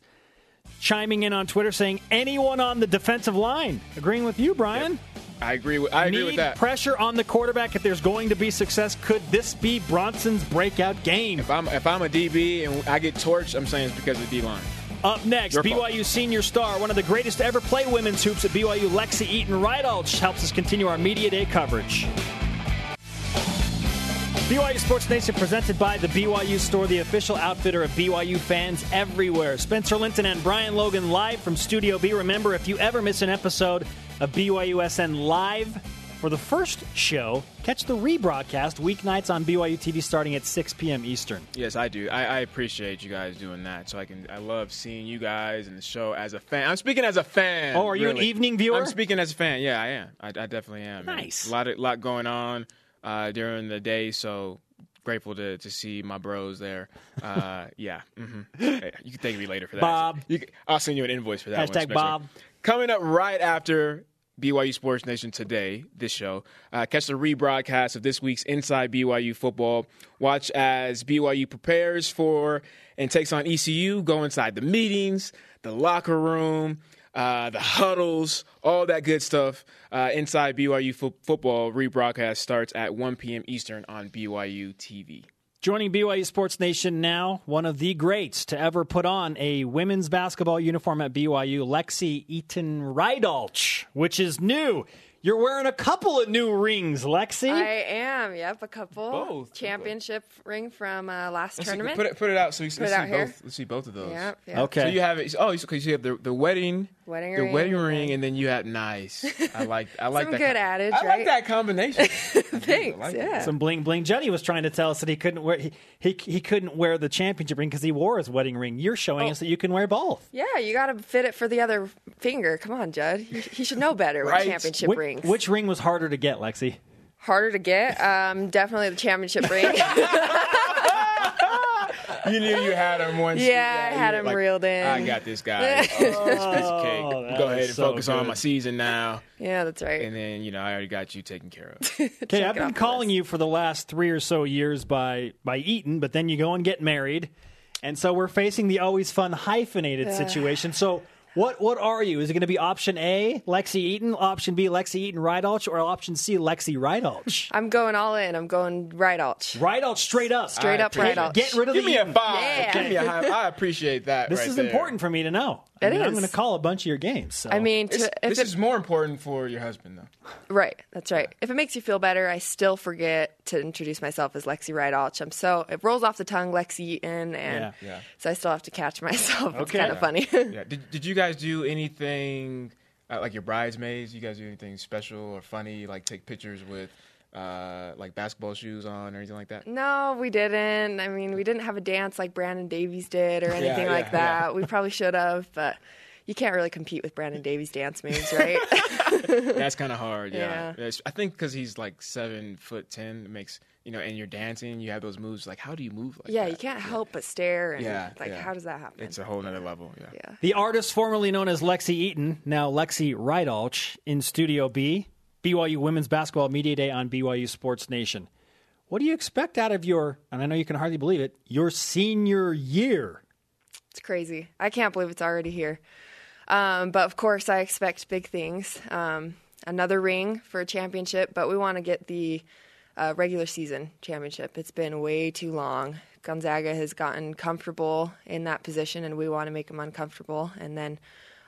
Chiming in on Twitter saying anyone on the defensive line. Agreeing with you, Brian. I agree with I agree Need with that. pressure on the quarterback if there's going to be success. Could this be Bronson's breakout game? if I'm if I'm a DB and I get torched, I'm saying it's because of the D line. Up next, Your fault. BYU senior star, one of the greatest to ever play women's hoops at BYU, Lexi Eaton Rydalch, helps us continue our Media Day coverage. BYU Sports Nation presented by the BYU Store, the official outfitter of BYU fans everywhere. Spencer Linton and Brian Logan live from Studio B. Remember, if you ever miss an episode of BYUSN live for the first show, catch the rebroadcast weeknights on BYU TV starting at 6 p.m. Eastern. Yes, I do. I, I appreciate you guys doing that. So I can. I love seeing you guys and the show as a fan. I'm speaking as a fan. Oh, are you an evening viewer? I'm speaking as a fan. Yeah, I am. I, I definitely am. Nice. A lot of lot going on uh, during the day. So grateful to, to see my bros there. Uh, yeah. hmm Hey, you can thank me later for that. Bob. You can- I'll send you an invoice for that. one, Hashtag Spencer. Bob. Coming up right after BYU Sports Nation today, this show. Uh, catch the rebroadcast of this week's Inside BYU football. Watch as BYU prepares for and takes on ECU. Go inside the meetings, the locker room, uh, the huddles, all that good stuff. Uh, inside BYU fo- football rebroadcast starts at 1 p.m. Eastern on BYU TV. Joining BYU Sports Nation now, one of the greats to ever put on a women's basketball uniform at BYU, Lexi Eaton Rydalch, which is new. You're wearing a couple of new rings, Lexi. I am. Yep, a couple Both. championship ring from uh, last Let's see- tournament. put it put it out so we can Put it see out here. both. Let's see both of those. Yep, yep. Okay. So you have it. Oh, because you have the the wedding, Wedding the ring wedding and ring, and then you have nice. I like. I like Some that. good com- adage, I like that combination. Thanks. like it. Some bling bling. Juddy was trying to tell us that he couldn't wear he he, he couldn't wear the championship ring because he wore his wedding ring. You're showing Oh. us that you can wear both. yeah, you got to fit it for the other finger. Come on, Judd. He, he should know better Right. with championship Which, rings. which ring was harder to get, Lexi? Harder to get? Um, definitely the championship ring. you knew you had him once. Yeah, I had were him like, reeled in. I got this guy. Oh, it's piece of cake. Oh, go ahead and so focus on my season now, yeah, that's right. and then you know I already got you taken care of. Okay, I've been calling list. you for the last three or so years by by Eaton, but then you go and get married, and so we're facing the always fun hyphenated situation. So. What what are you? Is it going to be option A, Lexi Eaton, option B, Lexi Eaton Rydalch, or option C, Lexi Rydalch? I'm going all in. I'm going right out. Rydalch straight up. Straight I up right appreciate. Get rid of Give the me a Eaton. five. Yeah. Give me a high. I appreciate that. This right is there. important for me to know. I It mean, I'm going to call a bunch of your games. So. I mean, This, to, if this it, is more important for your husband, though. right. That's right. If it makes you feel better, I still forget to introduce myself as Lexi Rydalch. I'm so it rolls off the tongue, Lexi Eaton, and Yeah. Yeah. so I still have to catch myself. It's Okay. kind of funny. Yeah. Did Did you guys do anything uh, like your bridesmaids? You guys do anything special or funny? Like take pictures with uh, like basketball shoes on or anything like that? No, we didn't. I mean, we didn't have a dance like Brandon Davies did or anything yeah, like yeah. that. We probably should have, but you can't really compete with Brandon Davies' dance moves, right? That's kind of hard. Yeah, Yeah. I think because he's like seven foot ten, it makes you know, and you're dancing, you have those moves. Like, how do you move like yeah, that? you can't help but stare and Yeah, like, yeah. how does that happen? It's a whole nother level. Yeah. yeah. The artist formerly known as Lexi Eaton, now Lexi Rydalch, in Studio B, BYU Women's Basketball Media Day on BYU Sports Nation. What do you expect out of your, and I know you can hardly believe it, your senior year? It's crazy. I can't believe it's already here. Um, but of course, I expect big things. Um, another ring for a championship, but we want to get the uh, regular season championship. It's been way too long. Gonzaga has gotten comfortable in that position, and we want to make them uncomfortable. And then,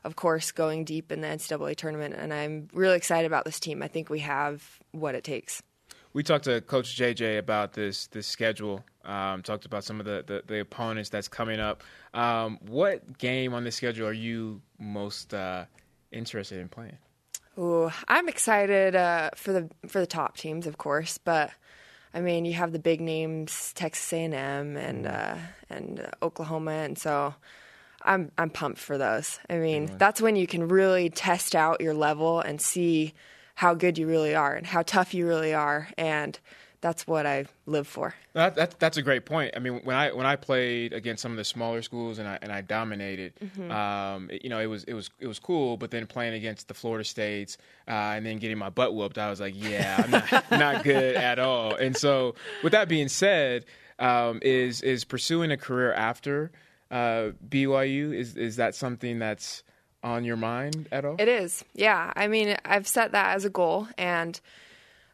of course, going deep in the NCAA tournament. And I'm really excited about this team. I think we have what it takes. We talked to Coach JJ about this this schedule. Um, talked about some of the, the, the opponents that's coming up. Um, what game on the schedule are you most uh, interested in playing? Ooh, I'm excited uh, for the for the top teams, of course, but I mean, you have the big names, Texas A&M and uh, and uh, Oklahoma, and so I'm I'm pumped for those. I mean, that's when you can really test out your level and see how good you really are and how tough you really are, and that's what I live for. That, that, that's a great point. I mean, when I when I played against some of the smaller schools and I and I dominated, um, it- you know, it was it was it was cool. But then playing against the Florida States uh, and then getting my butt whooped, I was like, yeah, I'm not, not good at all. And so, with that being said, um, is is pursuing a career after uh, BYU is is that something that's on your mind at all? It is, yeah. I mean, I've set that as a goal, and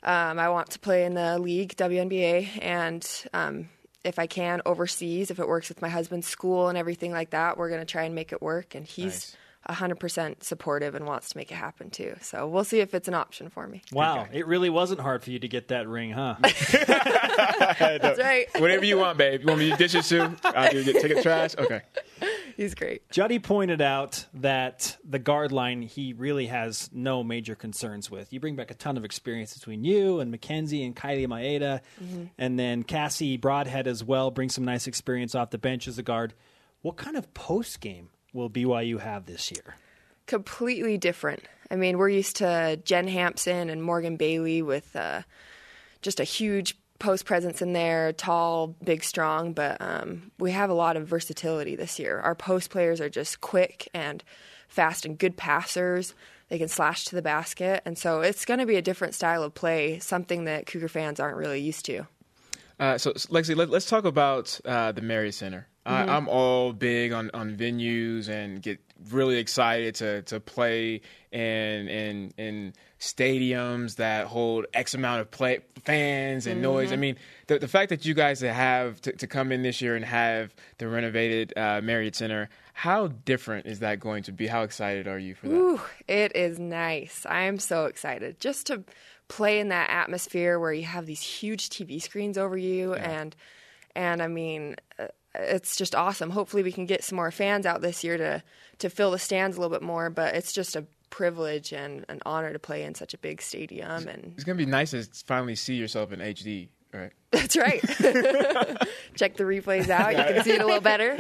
um, I want to play in the league, WNBA, and um, if I can, overseas. If it works with my husband's school and everything like that, we're going to try and make it work. And he's a 100% supportive and wants to make it happen too. So we'll see if it's an option for me. Wow, it really wasn't hard for you to get that ring, huh? That's right. Whatever you want, babe. You want me to dish it soon? I'll do get take it trash. Okay. He's great. Juddy pointed out that the guard line he really has no major concerns with. You bring back a ton of experience between you and Mackenzie and Kylie Maeda, and then Cassie Broadhead as well brings some nice experience off the bench as a guard. What kind of post game will BYU have this year? completely different. I mean, we're used to Jen Hamson and Morgan Bailey with uh, just a huge post presence in there, tall, big, strong. But um, we have a lot of versatility this year. Our post players are just quick and fast and good passers. They can slash to the basket, and so it's going to be a different style of play, something that Cougar fans aren't really used to. Uh, so, Lexi, let, us talk about uh, the Marriott Center. I, I'm all big on, on venues and get really excited to, to play in, in in stadiums that hold X amount of play, fans and noise. I mean, the, the fact that you guys have to, to come in this year and have the renovated uh, Marriott Center, how different is that going to be? How excited are you for that? Ooh, it is nice. I am so excited just to play in that atmosphere where you have these huge TV screens over you, and and I mean, uh, it's just awesome. Hopefully, we can get some more fans out this year to to fill the stands a little bit more. But it's just a privilege and an honor to play in such a big stadium, and It's gonna be nice to finally see yourself in HD, right? that's right. Check the replays out; you can see it a little better.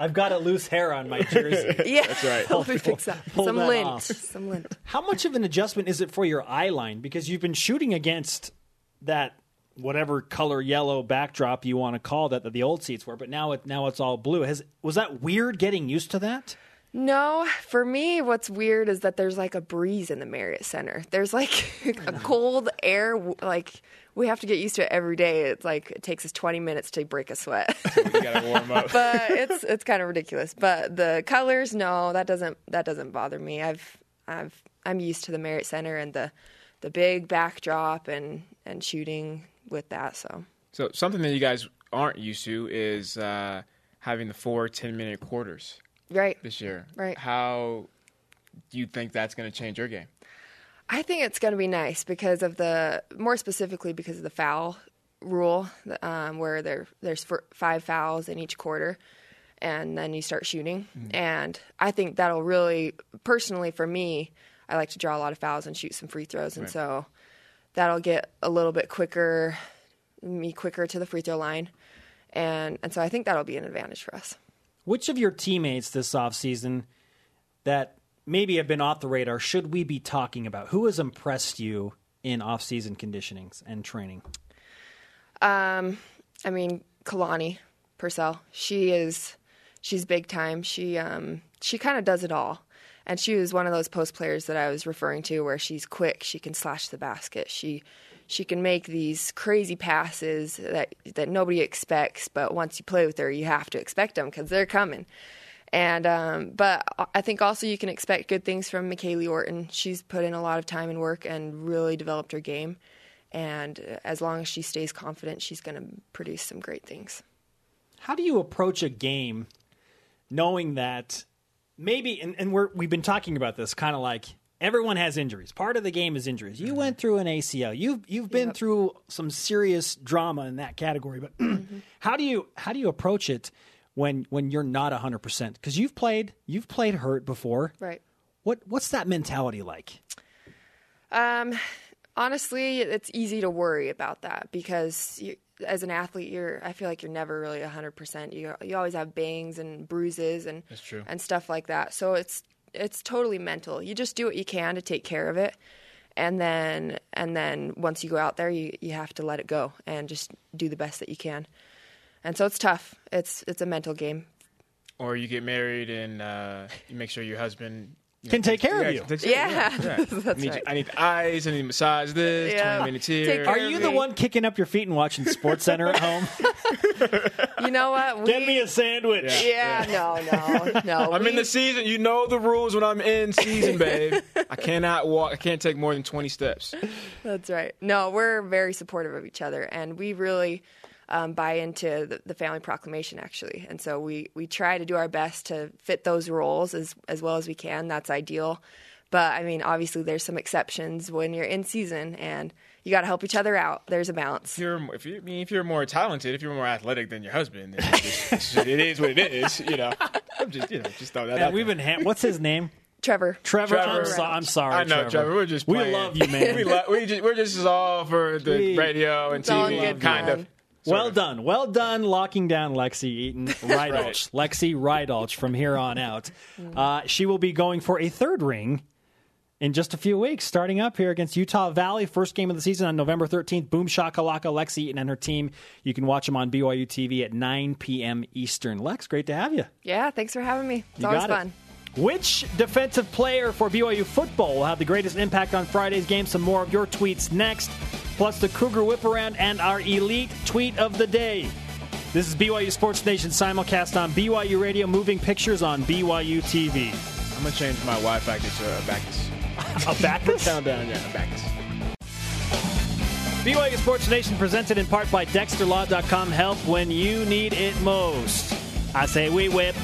I've got a loose hair on my jersey. yeah, that's right. Let me fix that. Pull Some that lint. off. Some lint. How much of an adjustment is it for your eye line? Because you've been shooting against that whatever color yellow backdrop you want to call that that the old seats were, but now it now it's all blue. Has was that weird getting used to that? No, for me, what's weird is that there's like a breeze in the Marriott Center. There's like a cold air. Like we have to get used to it every day. It's like it takes us 20 minutes to break a sweat. You gotta warm up. but it's it's kind of ridiculous. But the colors, no, that doesn't that doesn't bother me. I've I've I'm used to the Marriott Center and the the big backdrop and and shooting with that. So So something that you guys aren't used to is uh, having the four 10 minute quarters right. this year. Right. How do you think that's going to change your game? I think it's going to be nice because of the more specifically because of the foul rule, um, where there there's five fouls in each quarter, and then you start shooting. And I think that'll really, personally for me, I like to draw a lot of fouls and shoot some free throws, and so that'll get a little bit quicker, me quicker to the free throw line, and and so I think that'll be an advantage for us. Which of your teammates this offseason that maybe have been off the radar should we be talking about? Who has impressed you in off-season conditionings and training? Um, I mean, Kalani Purcell. She is, she's big time. She um, she kind of does it all, and she was one of those post players that I was referring to, where she's quick. She can slash the basket. She she can make these crazy passes that that nobody expects, but once you play with her, you have to expect them because they're coming. And um, but I think also you can expect good things from McKaylee Orton. She's put in a lot of time and work and really developed her game. And as long as she stays confident, she's going to produce some great things. How do you approach a game knowing that maybe, and, and we're, we've been talking about this kind of like everyone has injuries. Part of the game is injuries. You went through an ACL. You've you've been Yep. through some serious drama in that category. But how do you how do you approach it when when you're not hundred percent? Because you've played you've played hurt before. Right. What what's that mentality like? Um, honestly, it's easy to worry about that because you, as an athlete, you're. I feel like you're never really hundred percent. You you always have bangs and bruises and and stuff like that. So it's it's totally mental. You just do what you can to take care of it, and then and then once you go out there, you you have to let it go and just do the best that you can. And so it's tough. It's it's a mental game. Or you get married and uh, you make sure your husband you Can take care of you. takes- Yeah, yeah. that's I need, right. I need the eyes. I need to massage this. Yeah. Twenty minutes Take here. care Are of you the me. one kicking up your feet and watching Sports Center at home? You know what? Get me a sandwich. Yeah, no, no, no. I'm in the season. You know the rules when I'm in season, babe. I cannot walk. I can't take more than 20 steps. That's right. No, we're very supportive of each other, and we really um, buy into the, the family proclamation, actually. And so we, we try to do our best to fit those roles as as well as we can. That's ideal. But I mean, obviously, there's some exceptions when you're in season, and you got to help each other out. There's a balance. If you're, if you, I mean, if you're more talented, if you're more athletic than your husband, then it's just, it's just- it is what it is. You know, I'm just, you know, just throw that. Yeah, out we've there. been. Ha- what's his name? Trevor. Trevor. Trevor. I'm, so- I'm sorry. I know, Trevor. We're just we love you, man. we, lo- we just, we're just all for the We- radio and It's all TV, good kind fun. of. Well done. Well done locking down Lexi Eaton Rydalch. Lexi Rydalch from here on out. Uh, she will be going for a third ring in just a few weeks, starting up here against Utah Valley. First game of the season on November 13th. Boom Shakalaka, Lexi Eaton and her team. You can watch them on BYU TV at 9 p.m. Eastern. Lex, great to have you. Yeah, thanks for having me. It's You always got it. Which defensive player for BYU football will have the greatest impact on Friday's game? Some more of your tweets next, plus the Cougar whip around and our elite tweet of the day. This is BYU Sports Nation simulcast on BYU Radio, moving pictures on BYU TV. I'm gonna change my Y factor to a Bacchus. A Bacchus? Down, down, yeah, a Bacchus. BYU Sports Nation presented in part by DexterLaw.com. Help when you need it most. I say we whip.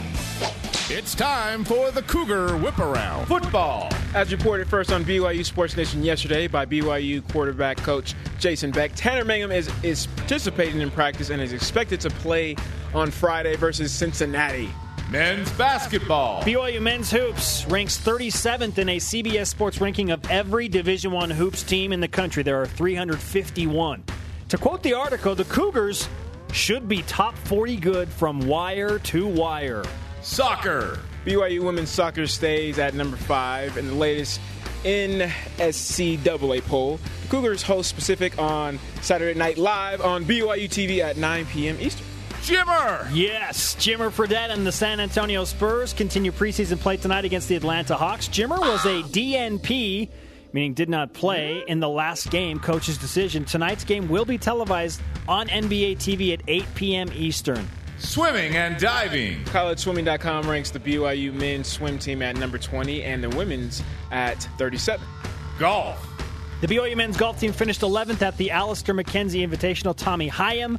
It's time for the Cougar Whip Around. Football. As reported first on BYU Sports Nation yesterday by BYU quarterback coach Jason Beck, Tanner Mangum is, is participating in practice and is expected to play on Friday versus Cincinnati. Men's basketball. BYU men's hoops ranks 37th in a CBS Sports ranking of every Division One hoops team in the country. There are 351. To quote the article, the Cougars should be top 40 good from wire to wire. Soccer. BYU women's soccer stays at number five in the latest NSCAA poll. The Cougars host Pacific on Saturday Night Live on BYU TV at 9 p.m. Eastern. Jimmer. Yes, Jimmer Fredette and the San Antonio Spurs continue preseason play tonight against the Atlanta Hawks. Jimmer was a DNP, meaning did not play in the last game. Coach's decision. Tonight's game will be televised on NBA TV at 8 p.m. Eastern. Swimming and diving. CollegeSwimming.com ranks the BYU men's swim team at number 20 and the women's at 37. Golf. The BYU men's golf team finished 11th at the Alister MacKenzie Invitational. Tommy Hyam,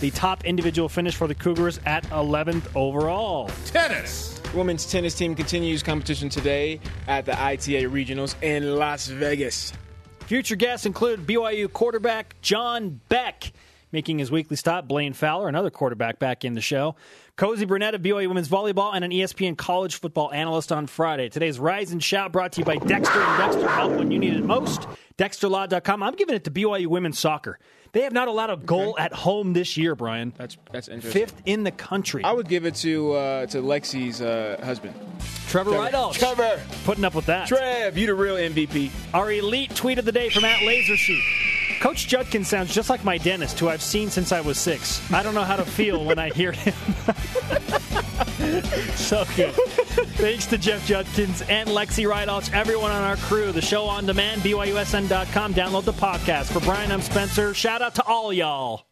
the top individual finish for the Cougars at 11th overall. Tennis. The women's tennis team continues competition today at the ITA Regionals in Las Vegas. Future guests include BYU quarterback John Beck. Making his weekly stop, Blaine Fowler, another quarterback, back in the show. Cozy Burnett of BYU Women's Volleyball and an ESPN college football analyst on Friday. Today's Rise and Shout brought to you by Dexter and Dexter Help when you need it most. DexterLaw.com. I'm giving it to BYU Women's Soccer. They have not allowed a goal at home this year, Brian. That's that's interesting. Fifth in the country. I would give it to uh, to Lexi's uh, husband. Trevor Rydalch. Trevor. Putting up with that. Trev, you the real MVP. Our elite tweet of the day from at Lasersheet. Coach Judkins sounds just like my dentist, who I've seen since I was six. I don't know how to feel when I hear him. so good. Thanks to Jeff Judkins and Lexi Rydalch, everyone on our crew. The show on demand, BYUSN.com. Download the podcast. For Brian, I'm Spencer. Shout out to all y'all.